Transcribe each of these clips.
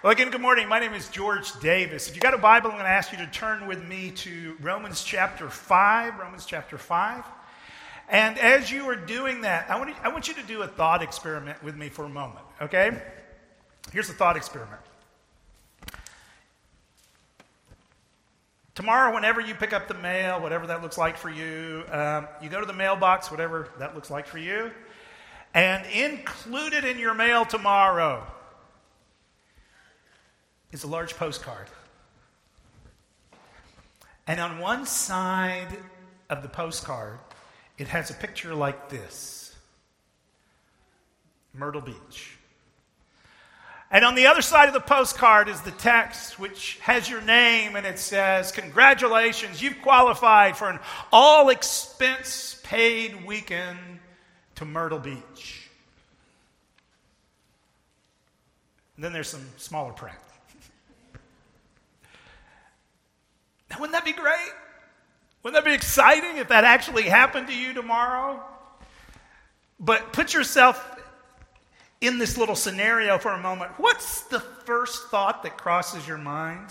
Well, again, good morning. My name is George Davis. If you got a Bible, I'm going to ask you to turn with me to Romans chapter 5. Romans chapter 5. And as you are doing that, I want, I want you to do a thought experiment with me for a moment, okay? Here's a thought experiment. Tomorrow, whenever you pick up the mail, whatever that looks like for you, um, you go to the mailbox, whatever that looks like for you, and included in your mail tomorrow is a large postcard. And on one side of the postcard, it has a picture like this Myrtle Beach. And on the other side of the postcard is the text, which has your name and it says, Congratulations, you've qualified for an all expense paid weekend to Myrtle Beach. And then there's some smaller print. Wouldn't that be great? Wouldn't that be exciting if that actually happened to you tomorrow? But put yourself in this little scenario for a moment, what's the first thought that crosses your mind?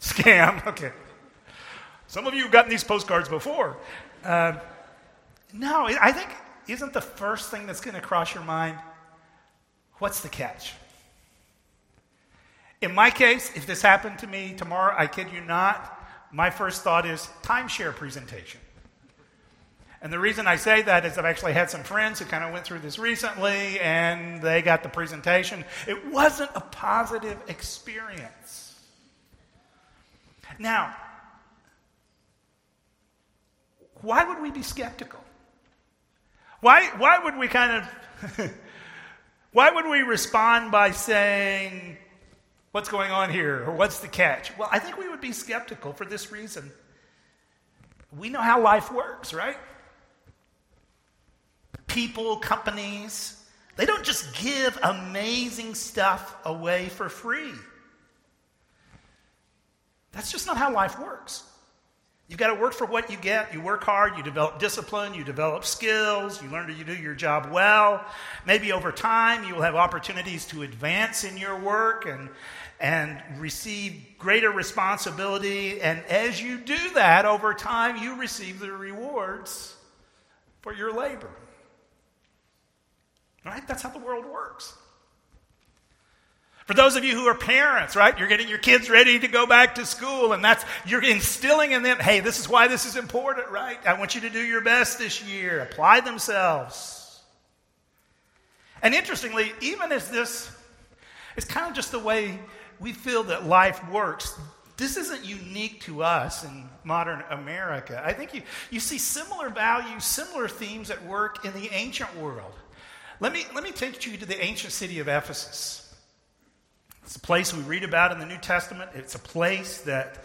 Scam. Okay. Some of you have gotten these postcards before. Uh, no, I think, isn't the first thing that's going to cross your mind, what's the catch? In my case, if this happened to me tomorrow, I kid you not, my first thought is timeshare presentation. And the reason I say that is I've actually had some friends who kind of went through this recently and they got the presentation. It wasn't a positive experience. Now, why would we be skeptical? Why, why would we kind of, why would we respond by saying, what's going on here or what's the catch? Well, I think we would be skeptical for this reason. We know how life works, right? people, companies, they don't just give amazing stuff away for free. That's just not how life works. You've got to work for what you get. You work hard, you develop discipline, you develop skills, you learn to do your job well. Maybe over time you will have opportunities to advance in your work and, and receive greater responsibility. And as you do that, over time you receive the rewards for your labor. Right? That's how the world works. For those of you who are parents, right, you're getting your kids ready to go back to school, and that's you're instilling in them, hey, this is why this is important, right? I want you to do your best this year, apply themselves. And interestingly, even as this is kind of just the way we feel that life works, this isn't unique to us in modern America. I think you, you see similar values, similar themes at work in the ancient world. Let me, let me take you to the ancient city of Ephesus. It's a place we read about in the New Testament. It's a place that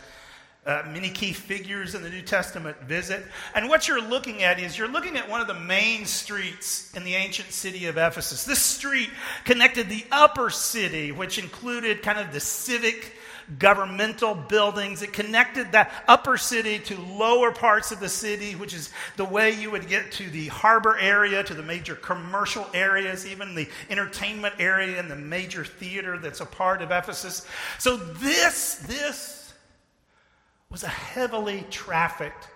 uh, many key figures in the New Testament visit. And what you're looking at is you're looking at one of the main streets in the ancient city of Ephesus. This street connected the upper city, which included kind of the civic governmental buildings. It connected that upper city to lower parts of the city, which is the way you would get to the harbor area, to the major commercial areas, even the entertainment area and the major theater that's a part of Ephesus. So this, this was a heavily trafficked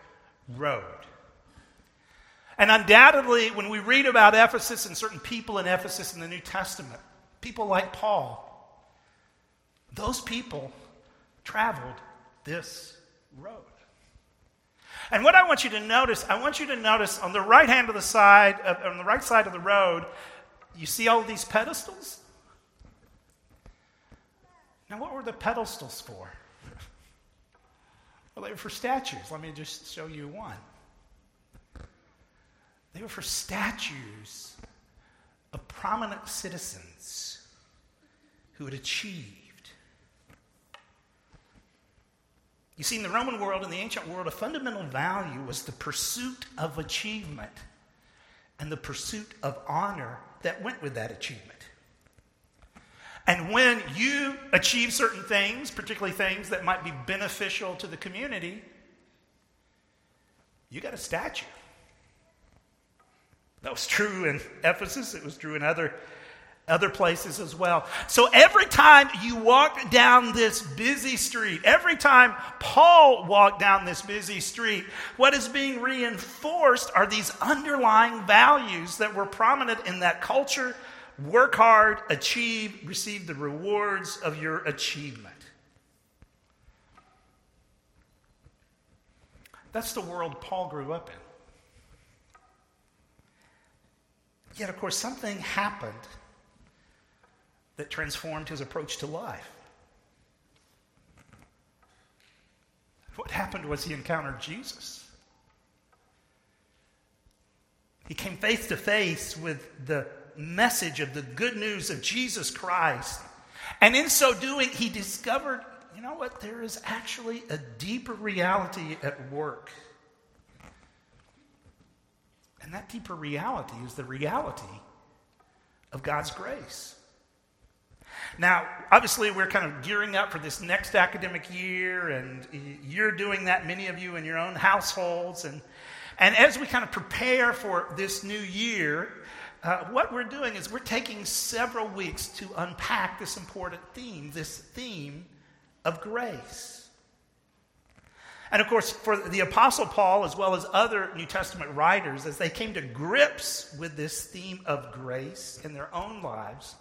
road. And undoubtedly, when we read about Ephesus and certain people in Ephesus in the New Testament, people like Paul, those people traveled this road. And what I want you to notice, I want you to notice on the right hand of the side, of, on the right side of the road, you see all these pedestals? Now, what were the pedestals for? Well, they were for statues. Let me just show you one. They were for statues of prominent citizens who had achieved You see, in the Roman world, in the ancient world, a fundamental value was the pursuit of achievement and the pursuit of honor that went with that achievement. And when you achieve certain things, particularly things that might be beneficial to the community, you got a statue. That was true in Ephesus, it was true in other other places as well. So every time you walk down this busy street, every time Paul walked down this busy street, what is being reinforced are these underlying values that were prominent in that culture work hard, achieve, receive the rewards of your achievement. That's the world Paul grew up in. Yet, of course, something happened that transformed his approach to life. What happened was he encountered Jesus. He came face to face with the message of the good news of Jesus Christ. And in so doing, he discovered you know what? There is actually a deeper reality at work. And that deeper reality is the reality of God's grace. Now, obviously, we're kind of gearing up for this next academic year, and you're doing that, many of you, in your own households. And, and as we kind of prepare for this new year, uh, what we're doing is we're taking several weeks to unpack this important theme, this theme of grace. And of course, for the Apostle Paul, as well as other New Testament writers, as they came to grips with this theme of grace in their own lives,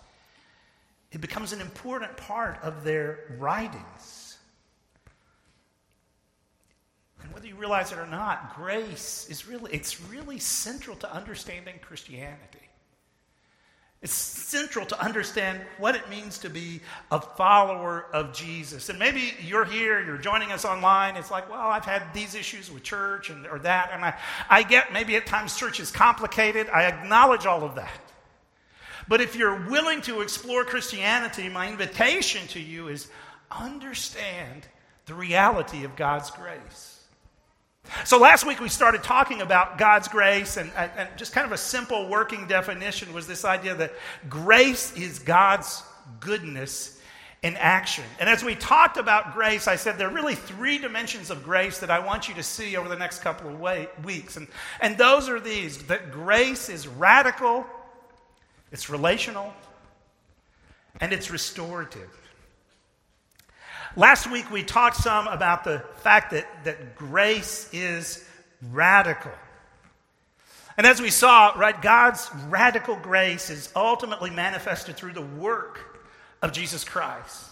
it becomes an important part of their writings. And whether you realize it or not, grace is really, it's really central to understanding Christianity. It's central to understand what it means to be a follower of Jesus. And maybe you're here, you're joining us online. It's like, well, I've had these issues with church and, or that. And I, I get maybe at times church is complicated. I acknowledge all of that. But if you're willing to explore Christianity, my invitation to you is understand the reality of God's grace. So last week we started talking about God's grace, and, and, just kind of a simple working definition was this idea that grace is God's goodness in action. And as we talked about grace, I said there are really three dimensions of grace that I want you to see over the next couple of way, weeks. And, and those are these that grace is radical, it's relational, and it's restorative. Last week we talked some about the fact that, that grace is radical. And as we saw, right, God's radical grace is ultimately manifested through the work of Jesus Christ.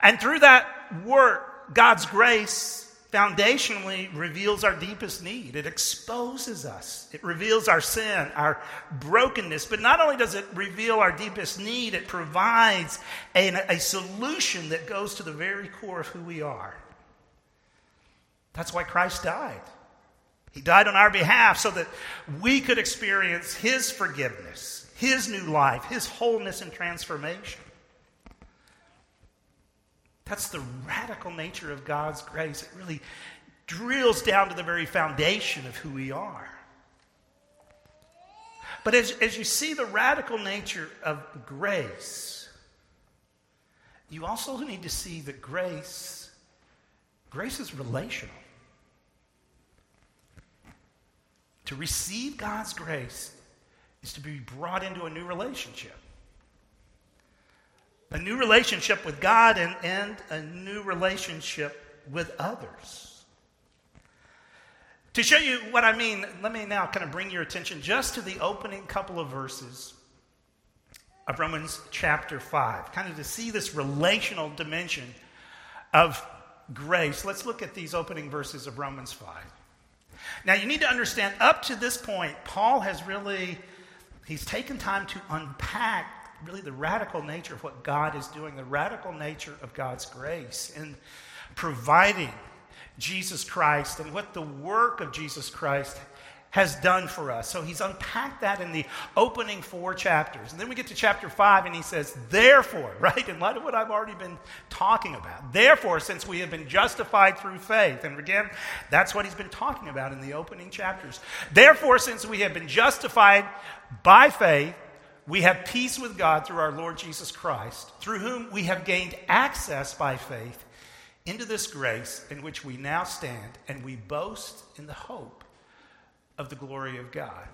And through that work, God's grace foundationally reveals our deepest need. It exposes us, it reveals our sin, our brokenness. But not only does it reveal our deepest need, it provides a, a solution that goes to the very core of who we are. That's why Christ died. He died on our behalf so that we could experience His forgiveness, His new life, His wholeness and transformation. That's the radical nature of God's grace. It really drills down to the very foundation of who we are. But as, as you see the radical nature of grace, you also need to see that grace, grace is relational. To receive God's grace is to be brought into a new relationship a new relationship with God and, and a new relationship with others. To show you what I mean, let me now kind of bring your attention just to the opening couple of verses of Romans chapter 5, kind of to see this relational dimension of grace. Let's look at these opening verses of Romans 5. Now, you need to understand, up to this point, Paul has really, he's taken time to unpack really the radical nature of what God is doing, the radical nature of God's grace in providing Jesus Christ and what the work of Jesus Christ has done for us. So he's unpacked that in the opening four chapters. And then we get to chapter five, and he says, Therefore, right, in light of what I've already been talking about, therefore, since we have been justified through faith, and again, that's what he's been talking about in the opening chapters. Therefore, since we have been justified by faith, we have peace with God through our Lord Jesus Christ, through whom we have gained access by faith into this grace in which we now stand, and we boast in the hope of the glory of God.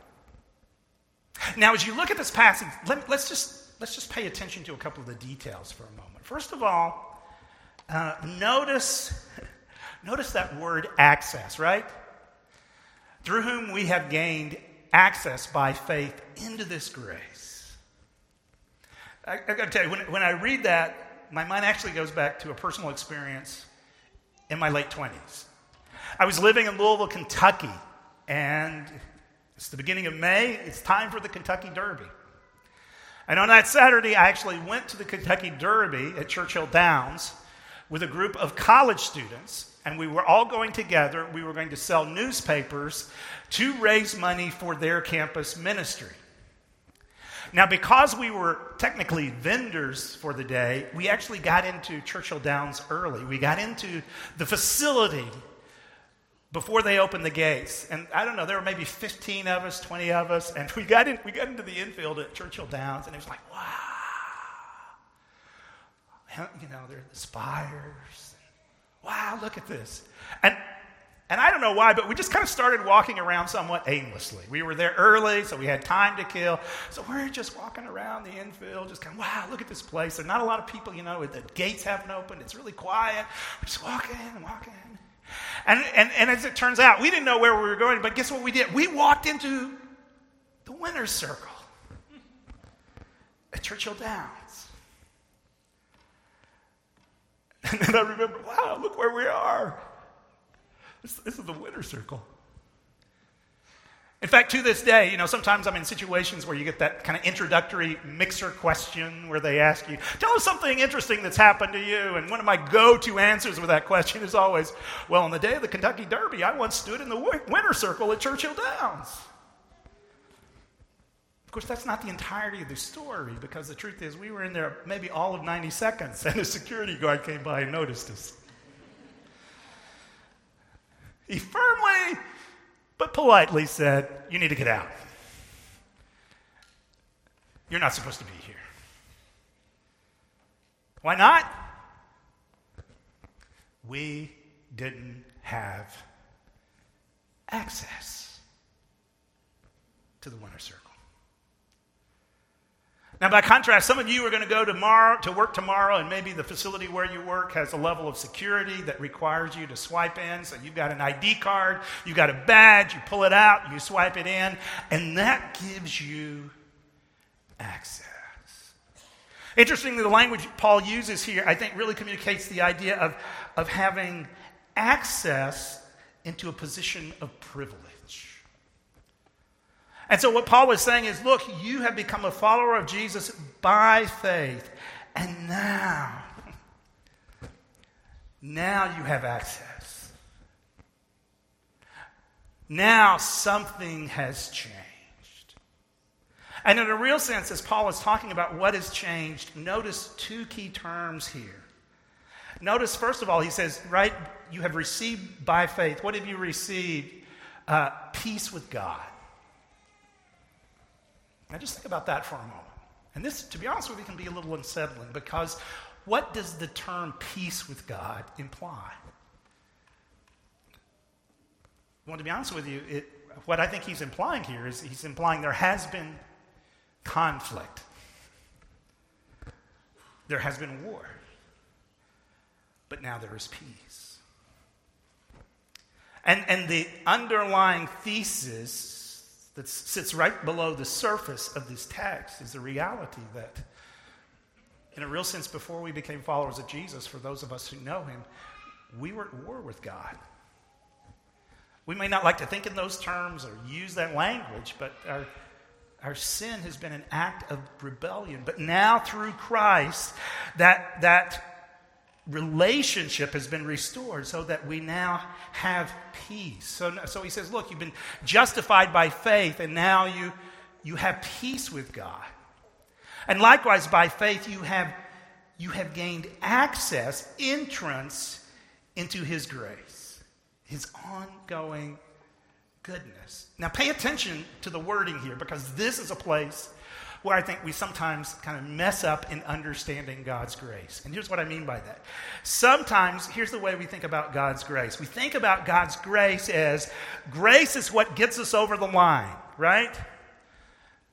Now, as you look at this passage, let, us just, let's just pay attention to a couple of the details for a moment. First of all, uh, notice, notice that word access, right? Through whom we have gained access by faith into this grace. I, I got to tell you, when, when I read that, my mind actually goes back to a personal experience in my late 20s. I was living in Louisville, Kentucky, and it's the beginning of May. It's time for the Kentucky Derby. And on that Saturday, I actually went to the Kentucky Derby at Churchill Downs with a group of college students, and we were all going together. We were going to sell newspapers to raise money for their campus ministry. Now, because we were technically vendors for the day, we actually got into Churchill Downs early. We got into the facility before they opened the gates. And I don't know, there were maybe 15 of us, 20 of us, and we got, in, we got into the infield at Churchill Downs, and it was like, wow. You know, there are the spires. Wow, look at this. And, and I don't know why, but we just kind of started walking around somewhat aimlessly. We were there early, so we had time to kill. So we're just walking around the infield, just kind of, wow, look at this place. There's not a lot of people, you know, the gates haven't opened. It's really quiet. We're just walking and walking. And, and, and as it turns out, we didn't know where we were going, but guess what we did? We walked into the winner's circle at Churchill Downs. And then I remember, wow, look where we are. This, this is the winner's circle. In fact, to this day, you know, sometimes I'm in situations where you get that kind of introductory mixer question where they ask you, tell us something interesting that's happened to you. And one of my go to answers with that question is always, well, on the day of the Kentucky Derby, I once stood in the winner circle at Churchill Downs. Of course, that's not the entirety of the story because the truth is, we were in there maybe all of 90 seconds, and a security guard came by and noticed us. He firmly but politely said, You need to get out. You're not supposed to be here. Why not? We didn't have access to the winner circle. Now, by contrast, some of you are going to go tomorrow to work tomorrow, and maybe the facility where you work has a level of security that requires you to swipe in. So you've got an ID card, you've got a badge, you pull it out, you swipe it in, and that gives you access. Interestingly, the language Paul uses here, I think, really communicates the idea of, of having access into a position of privilege. And so, what Paul was saying is look, you have become a follower of Jesus by faith. And now, now you have access. Now something has changed. And in a real sense, as Paul is talking about what has changed, notice two key terms here. Notice, first of all, he says, right, you have received by faith. What have you received? Uh, peace with God. Now, just think about that for a moment. And this, to be honest with you, can be a little unsettling because what does the term peace with God imply? Well, to be honest with you, it, what I think he's implying here is he's implying there has been conflict, there has been war, but now there is peace. And, and the underlying thesis that sits right below the surface of this text is the reality that, in a real sense, before we became followers of Jesus, for those of us who know him, we were at war with God. We may not like to think in those terms or use that language, but our, our sin has been an act of rebellion. But now, through Christ, that, that relationship has been restored so that we now have peace. So, so he says, Look, you've been justified by faith, and now you, you have peace with God. And likewise, by faith, you have, you have gained access, entrance into his grace, his ongoing goodness. Now, pay attention to the wording here because this is a place where I think we sometimes kind of mess up in understanding God's grace. And here's what I mean by that. Sometimes, here's the way we think about God's grace we think about God's grace as grace is what gets us over the line, right?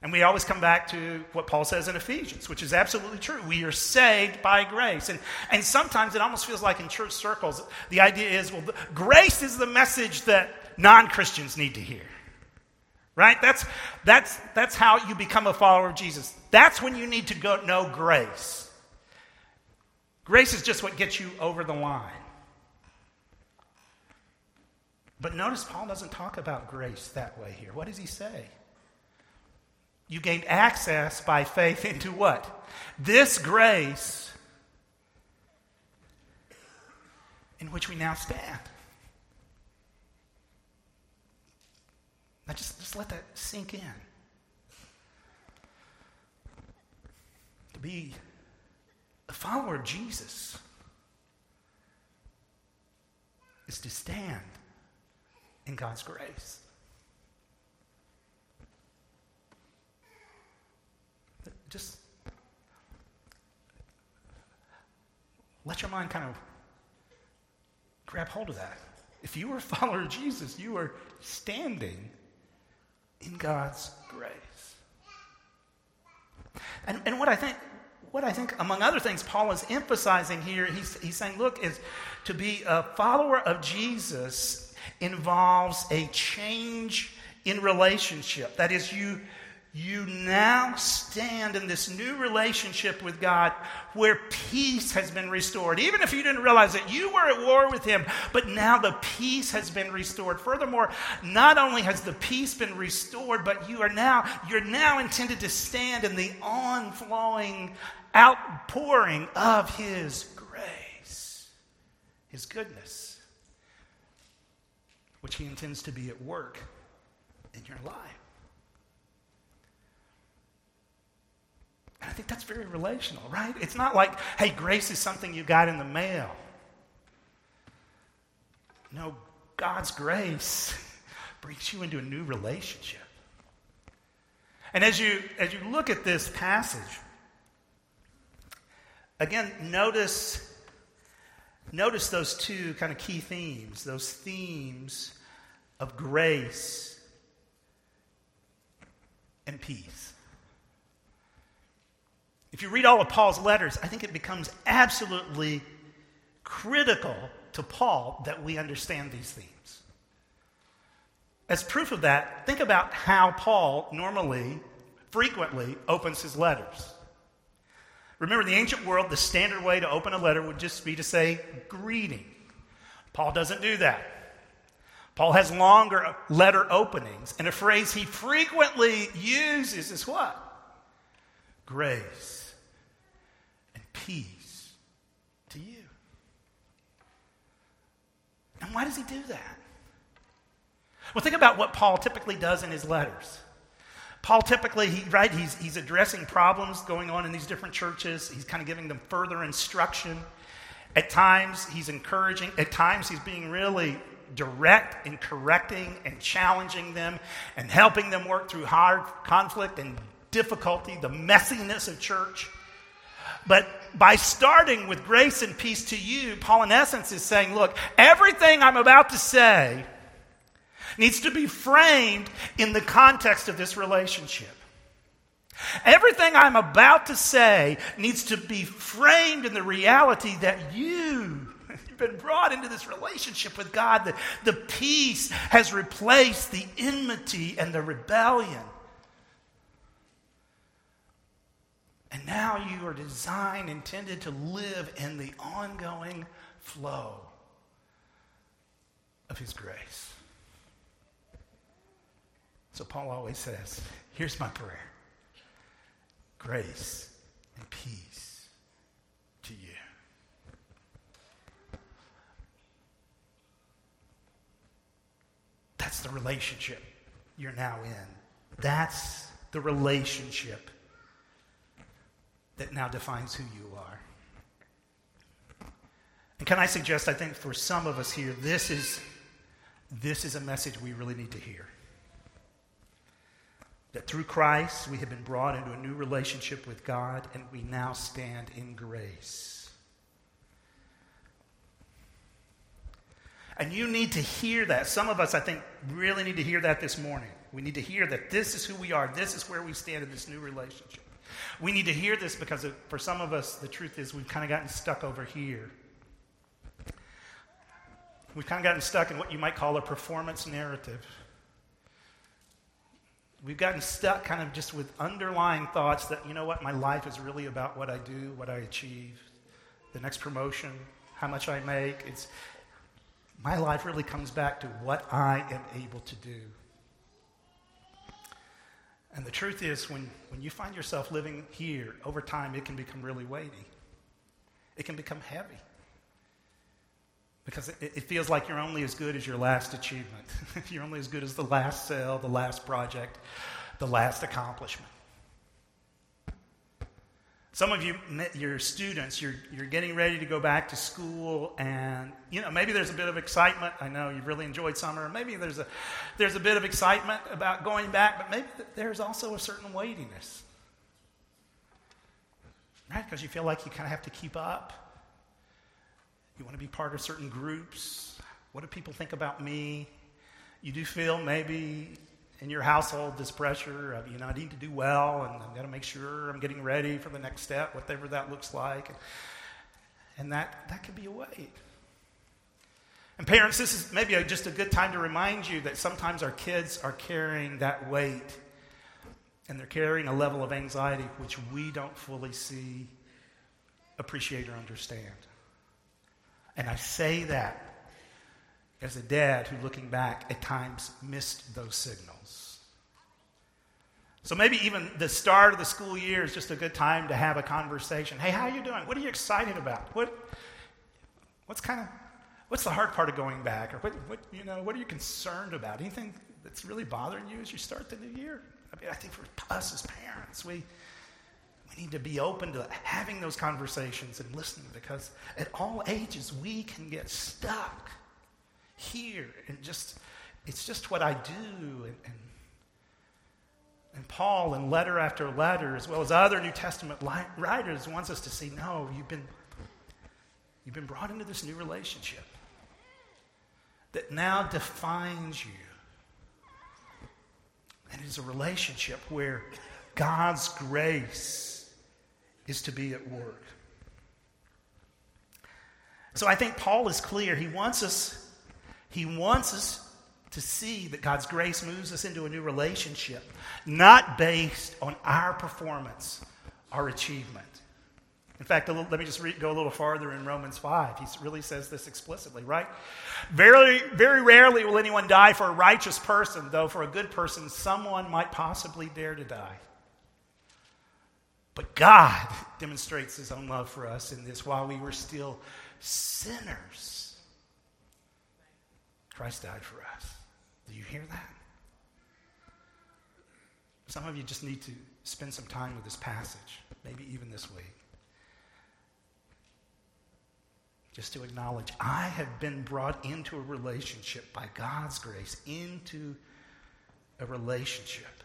And we always come back to what Paul says in Ephesians, which is absolutely true. We are saved by grace. And, and sometimes it almost feels like in church circles, the idea is well, grace is the message that non Christians need to hear. Right? That's, that's, that's how you become a follower of Jesus. That's when you need to go know grace. Grace is just what gets you over the line. But notice Paul doesn't talk about grace that way here. What does he say? You gained access by faith into what? This grace in which we now stand. Now just, just let that sink in. To be a follower of Jesus is to stand in God's grace. Just let your mind kind of grab hold of that. If you are a follower of Jesus, you are standing in God's grace. And, and what I think, what I think, among other things, Paul is emphasizing here, he's, he's saying, look, is to be a follower of Jesus involves a change in relationship. That is, you you now stand in this new relationship with God where peace has been restored. Even if you didn't realize it, you were at war with Him, but now the peace has been restored. Furthermore, not only has the peace been restored, but you are now, you're now intended to stand in the onflowing outpouring of His grace, His goodness, which He intends to be at work in your life. And I think that's very relational, right? It's not like, hey, grace is something you got in the mail. No, God's grace brings you into a new relationship. And as you, as you look at this passage, again, notice, notice those two kind of key themes, those themes of grace and peace. If you read all of Paul's letters, I think it becomes absolutely critical to Paul that we understand these themes. As proof of that, think about how Paul normally, frequently, opens his letters. Remember, in the ancient world, the standard way to open a letter would just be to say, greeting. Paul doesn't do that. Paul has longer letter openings, and a phrase he frequently uses is what? Grace peace to you. And why does he do that? Well, think about what Paul typically does in his letters. Paul typically, he, right, he's, he's addressing problems going on in these different churches. He's kind of giving them further instruction. At times, he's encouraging. At times, he's being really direct in correcting and challenging them and helping them work through hard conflict and difficulty, the messiness of church. But by starting with grace and peace to you, Paul, in essence, is saying, look, everything I'm about to say needs to be framed in the context of this relationship. Everything I'm about to say needs to be framed in the reality that you, you've been brought into this relationship with God, that the peace has replaced the enmity and the rebellion. And now you are designed, intended to live in the ongoing flow of His grace. So Paul always says, here's my prayer grace and peace to you. That's the relationship you're now in. That's the relationship that now defines who you are. And can I suggest, I think for some of us here, this is, this is a message we really need to hear. That through Christ, we have been brought into a new relationship with God, and we now stand in grace. And you need to hear that. Some of us, I think, really need to hear that this morning. We need to hear that this is who we are, this is where we stand in this new relationship. We need to hear this because for some of us, the truth is we've kind of gotten stuck over here. We've kind of gotten stuck in what you might call a performance narrative. We've gotten stuck kind of just with underlying thoughts that, you know what, my life is really about what I do, what I achieve, the next promotion, how much I make. It's, my life really comes back to what I am able to do. And the truth is, when, when you find yourself living here, over time, it can become really weighty. It can become heavy. Because it, it feels like you're only as good as your last achievement. you're only as good as the last sale, the last project, the last accomplishment. Some of you, your students, you're, you're getting ready to go back to school, and you know maybe there's a bit of excitement. I know you've really enjoyed summer. Maybe there's a there's a bit of excitement about going back, but maybe there's also a certain weightiness, right? Because you feel like you kind of have to keep up. You want to be part of certain groups. What do people think about me? You do feel maybe in your household this pressure of, you know, I need to do well and I've got to make sure I'm getting ready for the next step, whatever that looks like. And that, that could be a weight. And parents, this is maybe a, just a good time to remind you that sometimes our kids are carrying that weight and they're carrying a level of anxiety which we don't fully see, appreciate, or understand. And I say that as a dad who, looking back, at times missed those signals. So maybe even the start of the school year is just a good time to have a conversation. Hey, how are you doing? What are you excited about? What, what's kind of what's the hard part of going back? Or what, what, you know, what are you concerned about? Anything that's really bothering you as you start the new year? I mean, I think for us as parents, we, we need to be open to having those conversations and listening because at all ages we can get stuck here and just it's just what I do and, and and Paul, in letter after letter, as well as other New Testament writers, wants us to see no, you've been, you've been brought into this new relationship that now defines you. And it is a relationship where God's grace is to be at work. So I think Paul is clear. He wants us he wants us to see that God's grace moves us into a new relationship, not based on our performance, our achievement. In fact, little, let me just read, go a little farther in Romans 5. He really says this explicitly, right? Very, very rarely will anyone die for a righteous person, though for a good person, someone might possibly dare to die. But God demonstrates his own love for us in this while we were still sinners. Christ died for us. Do you hear that? Some of you just need to spend some time with this passage, maybe even this week. Just to acknowledge, I have been brought into a relationship by God's grace, into a relationship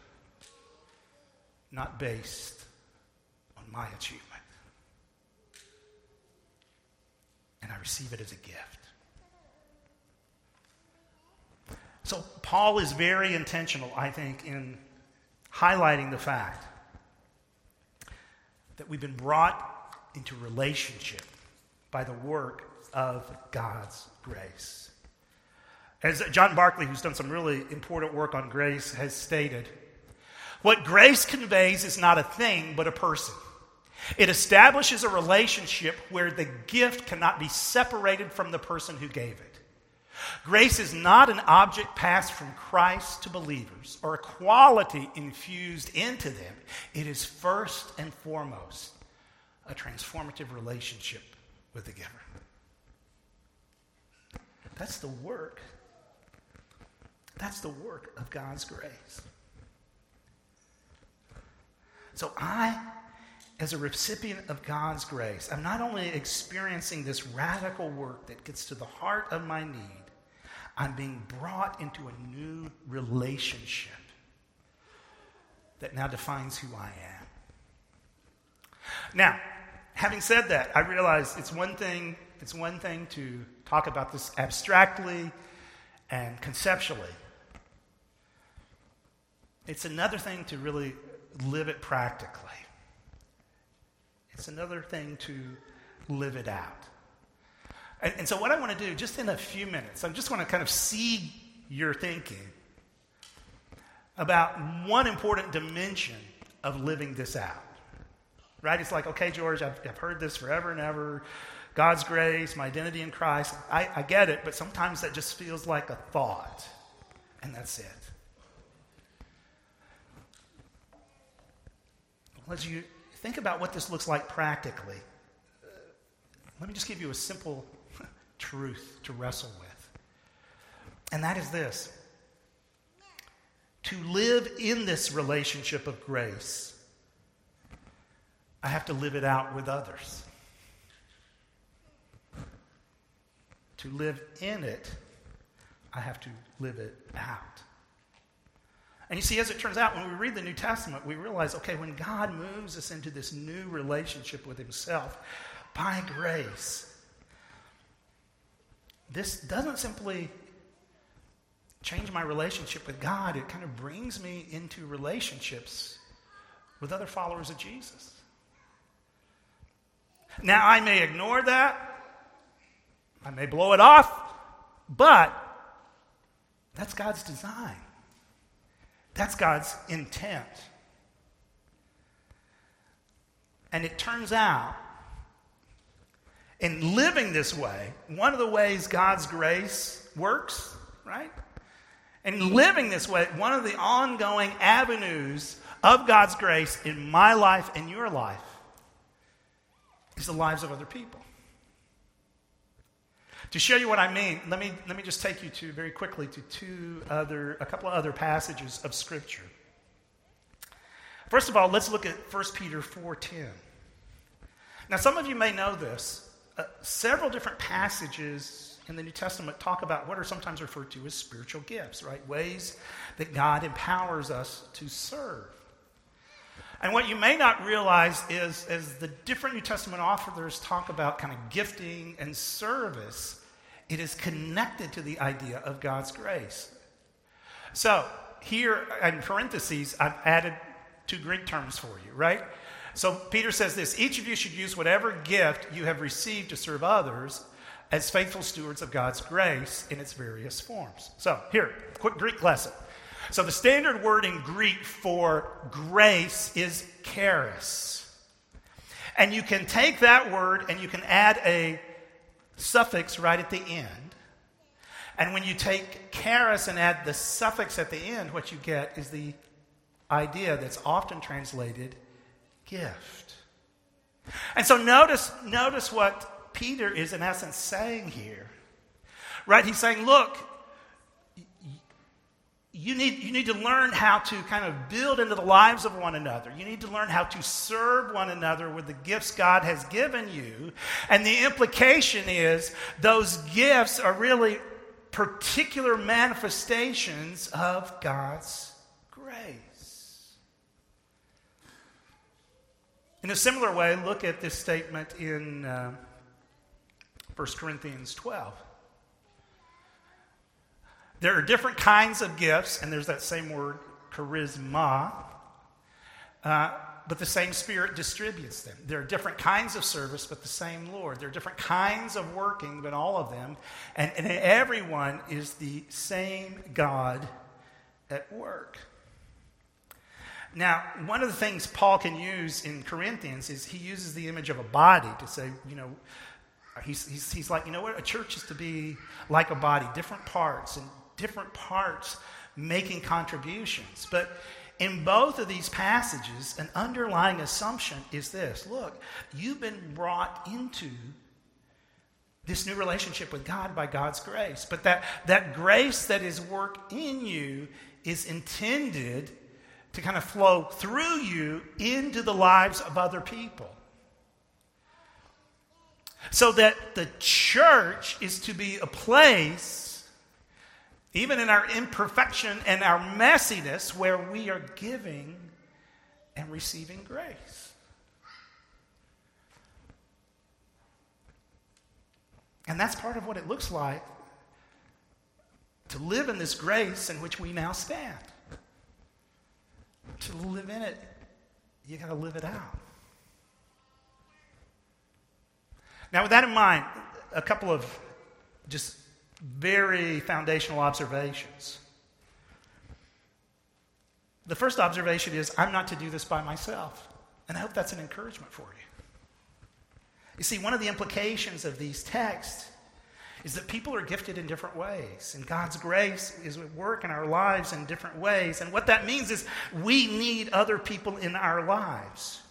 not based on my achievement. And I receive it as a gift. So, Paul is very intentional, I think, in highlighting the fact that we've been brought into relationship by the work of God's grace. As John Barclay, who's done some really important work on grace, has stated, what grace conveys is not a thing, but a person. It establishes a relationship where the gift cannot be separated from the person who gave it. Grace is not an object passed from Christ to believers or a quality infused into them. It is first and foremost a transformative relationship with the giver. That's the work. That's the work of God's grace. So I, as a recipient of God's grace, I'm not only experiencing this radical work that gets to the heart of my need, I'm being brought into a new relationship that now defines who I am. Now, having said that, I realize it's one thing, it's one thing to talk about this abstractly and conceptually. It's another thing to really live it practically. It's another thing to live it out. And, and so, what I want to do, just in a few minutes, I just want to kind of see your thinking about one important dimension of living this out. Right? It's like, okay, George, I've, I've heard this forever and ever. God's grace, my identity in Christ. I, I get it, but sometimes that just feels like a thought, and that's it. As you think about what this looks like practically, let me just give you a simple truth to wrestle with. And that is this to live in this relationship of grace, I have to live it out with others. To live in it, I have to live it out. And you see, as it turns out, when we read the New Testament, we realize okay, when God moves us into this new relationship with Himself by grace, this doesn't simply change my relationship with God, it kind of brings me into relationships with other followers of Jesus. Now, I may ignore that, I may blow it off, but that's God's design. That's God's intent. And it turns out, in living this way, one of the ways God's grace works, right? And living this way, one of the ongoing avenues of God's grace in my life and your life is the lives of other people. To show you what I mean, let me, let me just take you to very quickly to two other, a couple of other passages of Scripture. First of all, let's look at 1 Peter 4.10. Now, some of you may know this. Uh, several different passages in the New Testament talk about what are sometimes referred to as spiritual gifts, right? Ways that God empowers us to serve. And what you may not realize is, as the different New Testament authors talk about kind of gifting and service, it is connected to the idea of God's grace. So, here in parentheses, I've added two Greek terms for you, right? So, Peter says this each of you should use whatever gift you have received to serve others as faithful stewards of God's grace in its various forms. So, here, quick Greek lesson. So, the standard word in Greek for grace is charis. And you can take that word and you can add a suffix right at the end. And when you take charis and add the suffix at the end, what you get is the idea that's often translated gift. And so notice, notice what Peter is in essence saying here. Right? He's saying, look, you need, you need to learn how to kind of build into the lives of one another. You need to learn how to serve one another with the gifts God has given you. And the implication is those gifts are really particular manifestations of God's grace. In a similar way, look at this statement in uh, 1 Corinthians 12. There are different kinds of gifts, and there's that same word, charisma, uh, but the same Spirit distributes them. There are different kinds of service, but the same Lord. There are different kinds of working, but all of them, and, and everyone is the same God at work. Now, one of the things Paul can use in Corinthians is he uses the image of a body to say, you know, he's, he's, he's like, you know what? A church is to be like a body, different parts, and different parts making contributions. But in both of these passages, an underlying assumption is this look, you've been brought into this new relationship with God by God's grace. But that, that grace that is worked in you is intended to kind of flow through you into the lives of other people. So that the church is to be a place even in our imperfection and our messiness, where we are giving and receiving grace. And that's part of what it looks like to live in this grace in which we now stand. To live in it, you got to live it out. Now, with that in mind, a couple of just very foundational observations. The first observation is I'm not to do this by myself. And I hope that's an encouragement for you. You see, one of the implications of these texts is that people are gifted in different ways, and God's grace is at work in our lives in different ways. And what that means is we need other people in our lives.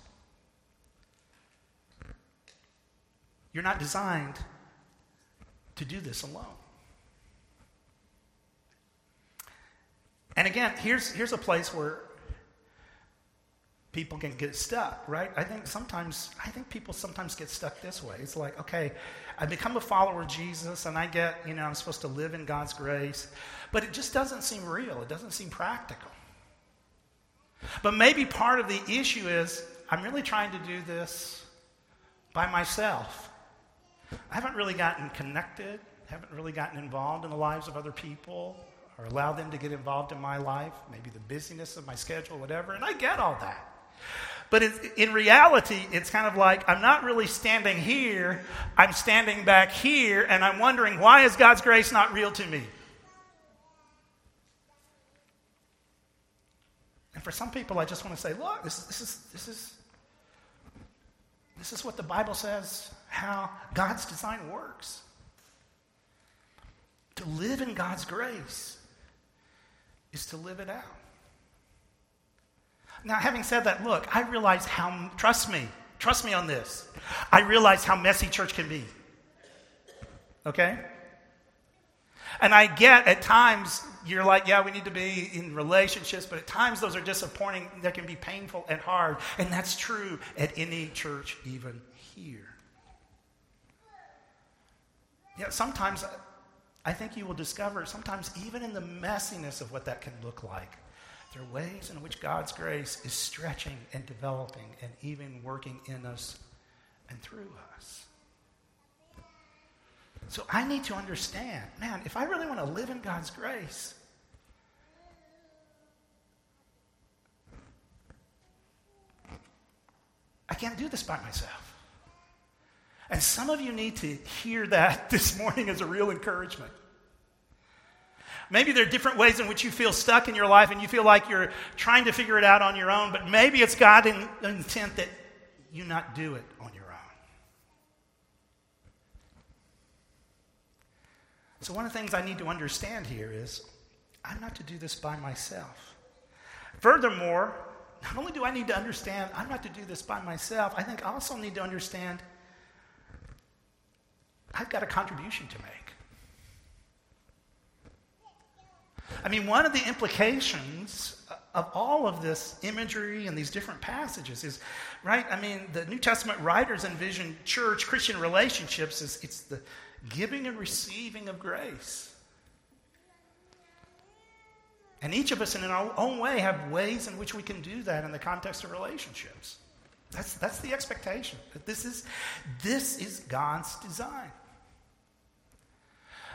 You're not designed to do this alone. And again, here's, here's a place where people can get stuck, right? I think sometimes, I think people sometimes get stuck this way. It's like, okay, I become a follower of Jesus and I get, you know, I'm supposed to live in God's grace, but it just doesn't seem real. It doesn't seem practical. But maybe part of the issue is I'm really trying to do this by myself. I haven't really gotten connected, haven't really gotten involved in the lives of other people or allow them to get involved in my life, maybe the busyness of my schedule, whatever, and I get all that. But in reality, it's kind of like I'm not really standing here, I'm standing back here, and I'm wondering why is God's grace not real to me? And for some people, I just want to say, look, this, this, is, this, is, this is what the Bible says how God's design works. To live in God's grace is to live it out. Now, having said that, look, I realize how, trust me, trust me on this. I realize how messy church can be. Okay? And I get at times you're like, yeah, we need to be in relationships, but at times those are disappointing. They can be painful and hard. And that's true at any church, even here. Yeah, sometimes I think you will discover, sometimes even in the messiness of what that can look like, there are ways in which God's grace is stretching and developing and even working in us and through us. So I need to understand man, if I really want to live in God's grace, I can't do this by myself. And some of you need to hear that this morning as a real encouragement. Maybe there are different ways in which you feel stuck in your life and you feel like you're trying to figure it out on your own, but maybe it's God's intent that you not do it on your own. So, one of the things I need to understand here is I'm not to do this by myself. Furthermore, not only do I need to understand I'm not to do this by myself, I think I also need to understand I've got a contribution to make. I mean, one of the implications of all of this imagery and these different passages is, right? I mean, the New Testament writers envision church, Christian relationships as it's the giving and receiving of grace. And each of us, in our own way, have ways in which we can do that in the context of relationships. That's, that's the expectation. That this is, this is God's design.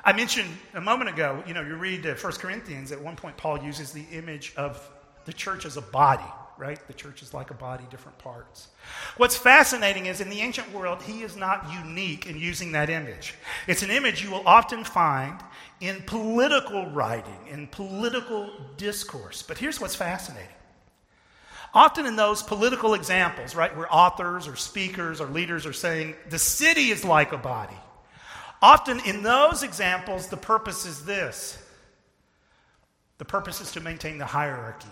I mentioned a moment ago, you know, you read uh, 1 Corinthians, at one point, Paul uses the image of the church as a body, right? The church is like a body, different parts. What's fascinating is in the ancient world, he is not unique in using that image. It's an image you will often find in political writing, in political discourse. But here's what's fascinating. Often in those political examples, right, where authors or speakers or leaders are saying, the city is like a body. Often in those examples, the purpose is this the purpose is to maintain the hierarchy.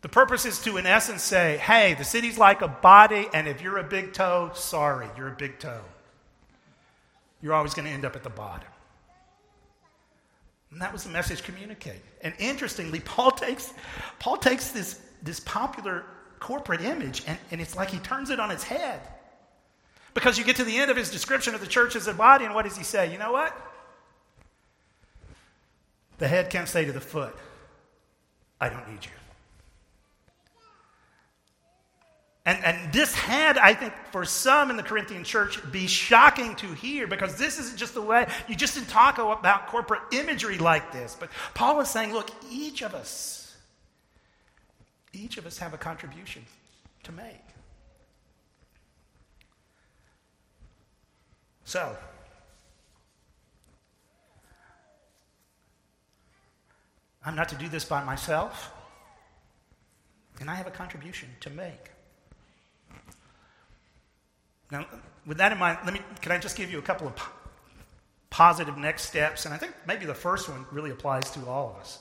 The purpose is to, in essence, say, hey, the city's like a body, and if you're a big toe, sorry, you're a big toe. You're always going to end up at the bottom. And that was the message communicated. And interestingly, Paul takes, Paul takes this, this popular corporate image and, and it's like he turns it on its head. Because you get to the end of his description of the church as a body, and what does he say? You know what? The head can't say to the foot, I don't need you. And, and this had, I think, for some in the Corinthian church, be shocking to hear because this isn't just the way, you just didn't talk about corporate imagery like this. But Paul is saying, look, each of us each of us have a contribution to make. So, I'm not to do this by myself, and I have a contribution to make. Now, with that in mind, let me, can I just give you a couple of positive next steps? And I think maybe the first one really applies to all of us.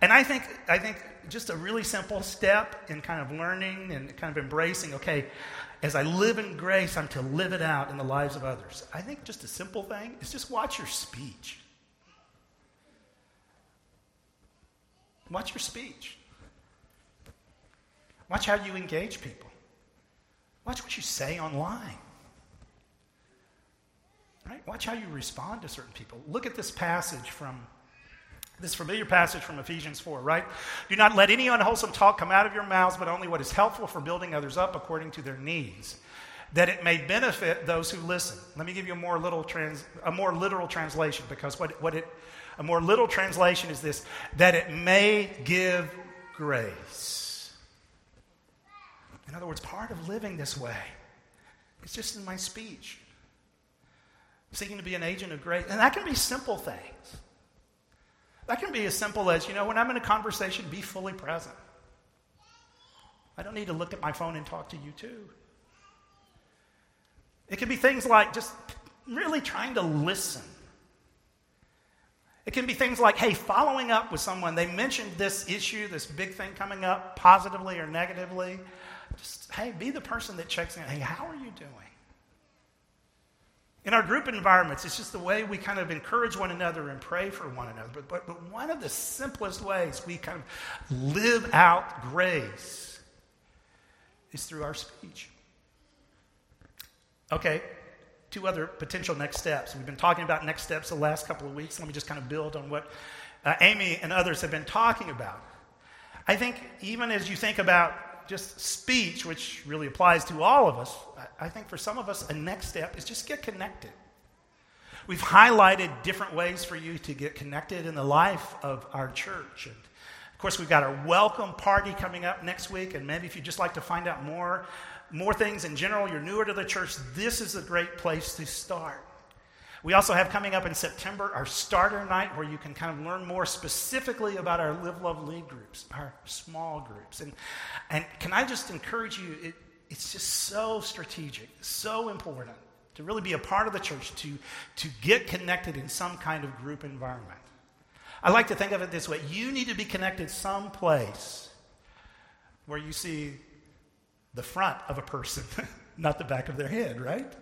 And I think, I think just a really simple step in kind of learning and kind of embracing, okay, as I live in grace, I'm to live it out in the lives of others. I think just a simple thing is just watch your speech. Watch your speech. Watch how you engage people. Watch what you say online. Right? Watch how you respond to certain people. Look at this passage from this familiar passage from Ephesians 4, right? Do not let any unwholesome talk come out of your mouths, but only what is helpful for building others up according to their needs, that it may benefit those who listen. Let me give you a more little trans, a more literal translation because what, what it a more literal translation is this that it may give grace. In other words, part of living this way is just in my speech. Seeking to be an agent of grace. And that can be simple things. That can be as simple as, you know, when I'm in a conversation, be fully present. I don't need to look at my phone and talk to you too. It can be things like just really trying to listen it can be things like, hey, following up with someone, they mentioned this issue, this big thing coming up, positively or negatively. Just, hey, be the person that checks in. Hey, how are you doing? In our group environments, it's just the way we kind of encourage one another and pray for one another. But, but, but one of the simplest ways we kind of live out grace is through our speech. Okay, two other potential next steps. We've been talking about next steps the last couple of weeks. Let me just kind of build on what uh, Amy and others have been talking about. I think even as you think about just speech, which really applies to all of us, I think for some of us, a next step is just get connected. We've highlighted different ways for you to get connected in the life of our church. And of course, we've got our welcome party coming up next week. And maybe if you'd just like to find out more more things in general, you're newer to the church, this is a great place to start. We also have coming up in September our starter night where you can kind of learn more specifically about our Live Love Lead groups, our small groups. And, and can I just encourage you, it, it's just so strategic, so important to really be a part of the church, to, to get connected in some kind of group environment. I like to think of it this way you need to be connected someplace where you see the front of a person, not the back of their head, right?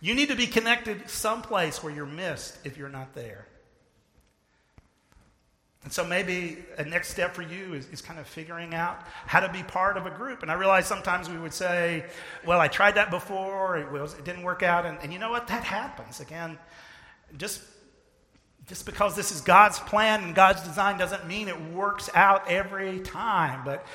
You need to be connected someplace where you're missed if you're not there. And so maybe a next step for you is, is, kind of figuring out how to be part of a group. And I realize sometimes we would say, well, I tried that before, it, was, it didn't work out. And, and you know what? That happens. Again, just, just because this is God's plan and God's design doesn't mean it works out every time. But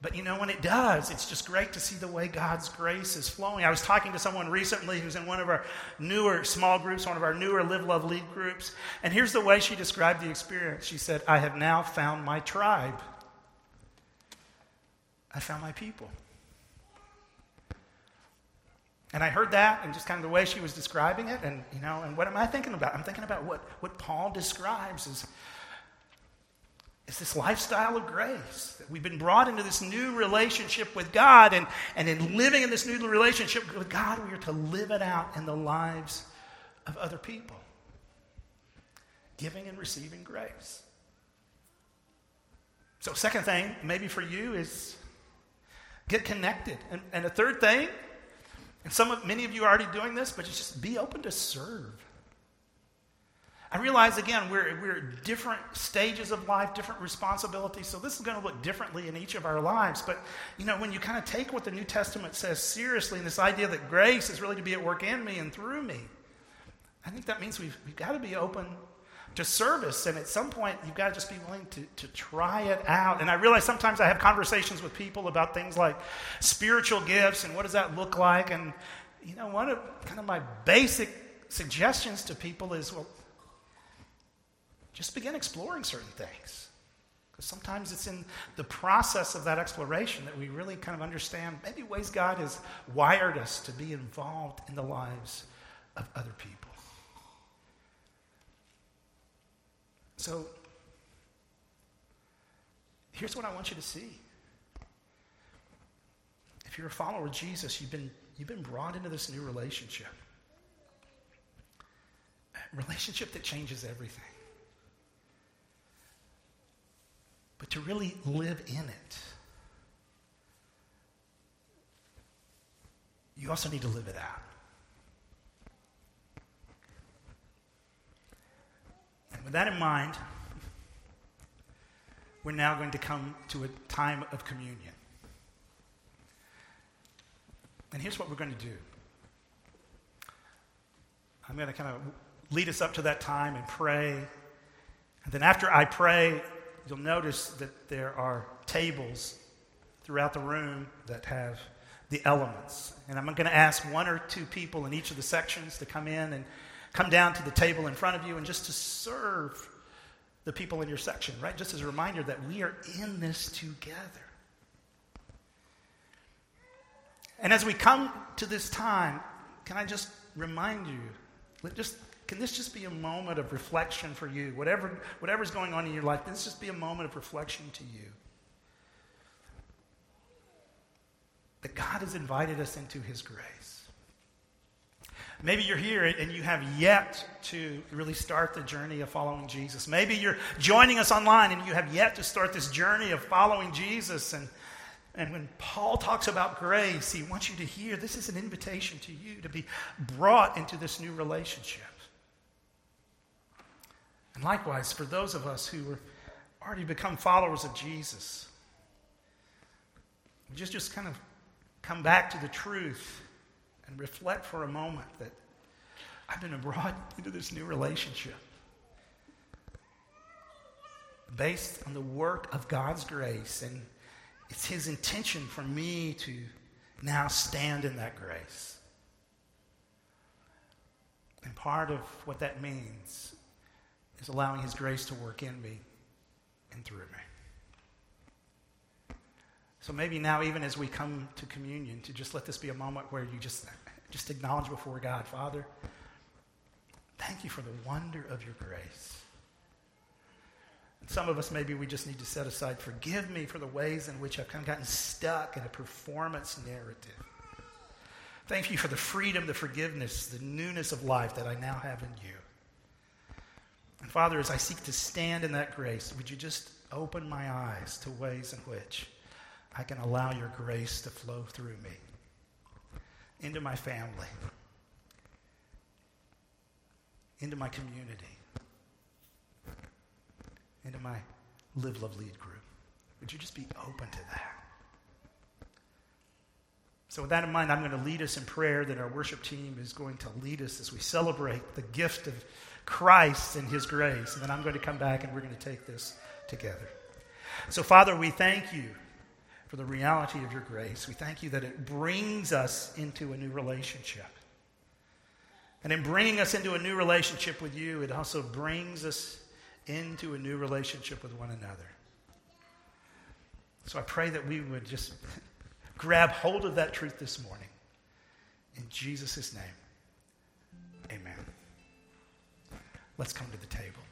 but you know, when it does, it's just great to see the way God's grace is flowing. I was talking to someone recently who's in one of our newer small groups, one of our newer Live Love Lead groups. And here's the way she described the experience. She said, I have now found my tribe. I found my people. And I heard that and just kind of the way she was describing it. And, you know, and what am I thinking about? I'm thinking about what, what Paul describes as it's this lifestyle of grace that we've been brought into this new relationship with God, and, and in living in this new relationship with God, we are to live it out in the lives of other people, giving and receiving grace. So, second thing, maybe for you, is get connected. And, and a third thing, and some of many of you are already doing this, but just be open to serve. I realize again, we're, we're at different stages of life, different responsibilities, so this is going to look differently in each of our lives. But, you know, when you kind of take what the New Testament says seriously and this idea that grace is really to be at work in me and through me, I think that means we've, we've got to be open to service. And at some point, you've got to just be willing to, to try it out. And I realize sometimes I have conversations with people about things like spiritual gifts and what does that look like. And, you know, one of kind of my basic suggestions to people is, well, just begin exploring certain things. Because sometimes it's in the process of that exploration that we really kind of understand maybe ways God has wired us to be involved in the lives of other people. So, here's what I want you to see. If you're a follower of Jesus, you've been, you've been brought into this new relationship. A relationship that changes everything. But to really live in it, you also need to live it out. And with that in mind, we're now going to come to a time of communion. And here's what we're going to do I'm going to kind of lead us up to that time and pray. And then after I pray, you'll notice that there are tables throughout the room that have the elements. And I'm going to ask one or two people in each of the sections to come in and come down to the table in front of you and just to serve the people in your section, right? Just as a reminder that we are in this together. And as we come to this time, can I just remind you, just can this just be a moment of reflection for you? Whatever, whatever's going on in your life, this just be a moment of reflection to you. That God has invited us into His grace. Maybe you're here and you have yet to really start the journey of following Jesus. Maybe you're joining us online and you have yet to start this journey of following Jesus. And, and when Paul talks about grace, he wants you to hear this is an invitation to you to be brought into this new relationship. And likewise, for those of us who are already become followers of Jesus, just, just kind of come back to the truth and reflect for a moment that I've been brought into this new relationship based on the work of God's grace. And it's His intention for me to now stand in that grace. And part of what that means is allowing His grace to work in me and through me. So maybe now, even as we come to communion, to just let this be a moment where you just, just acknowledge before God, Father, thank you for the wonder of your grace. And some of us, maybe we just need to set aside, forgive me for the ways in which I've kind of gotten stuck in a performance narrative. Thank you for the freedom, the forgiveness, the newness of life that I now have in you. And Father, as I seek to stand in that grace, would you just open my eyes to ways in which I can allow your grace to flow through me into my family, into my community, into my Live, Love, Lead group. Would you just be open to that? So, with that in mind, I'm going to lead us in prayer. That our worship team is going to lead us as we celebrate the gift of Christ and His grace. And then I'm going to come back and we're going to take this together. So, Father, we thank you for the reality of your grace. We thank you that it brings us into a new relationship. And in bringing us into a new relationship with you, it also brings us into a new relationship with one another. So I pray that we would just grab hold of that truth this morning. In Jesus' name, amen. Let's come to the table.